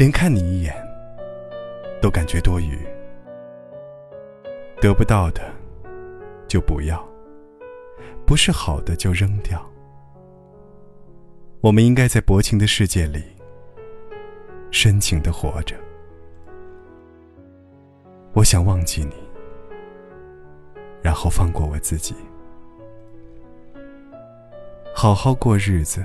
连看你一眼都感觉多余。得不到的就不要，不是好的就扔掉。我们应该在薄情的世界里深情的活着。我想忘记你，然后放过我自己。好好过日子，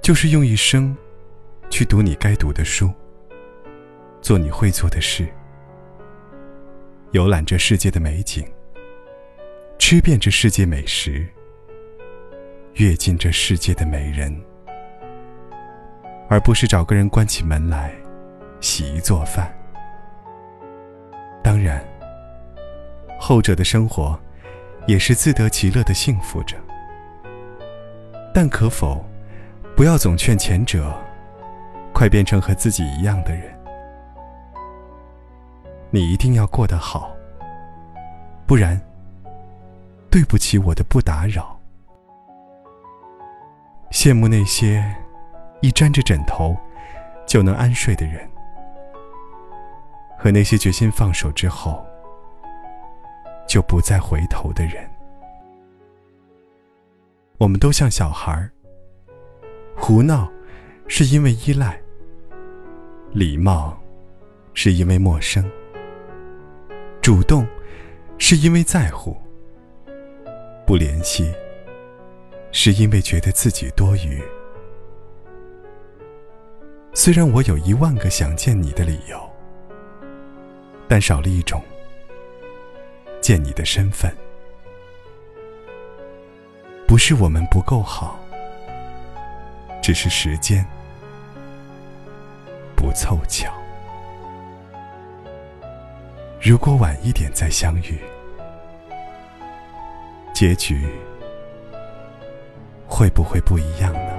就是用一生去读你该读的书，做你会做的事，游览这世界的美景，吃遍这世界美食，阅尽这世界的美人，而不是找个人关起门来洗衣做饭。当然，后者的生活也是自得其乐的幸福着。但可否，不要总劝前者，快变成和自己一样的人？你一定要过得好，不然，对不起我的不打扰。羡慕那些一沾着枕头就能安睡的人，和那些决心放手之后就不再回头的人。我们都像小孩儿，胡闹是因为依赖，礼貌是因为陌生，主动是因为在乎，不联系是因为觉得自己多余。虽然我有一万个想见你的理由，但少了一种见你的身份。不是我们不够好，只是时间凑巧。如果晚一点再相遇，结局会不会不一样呢？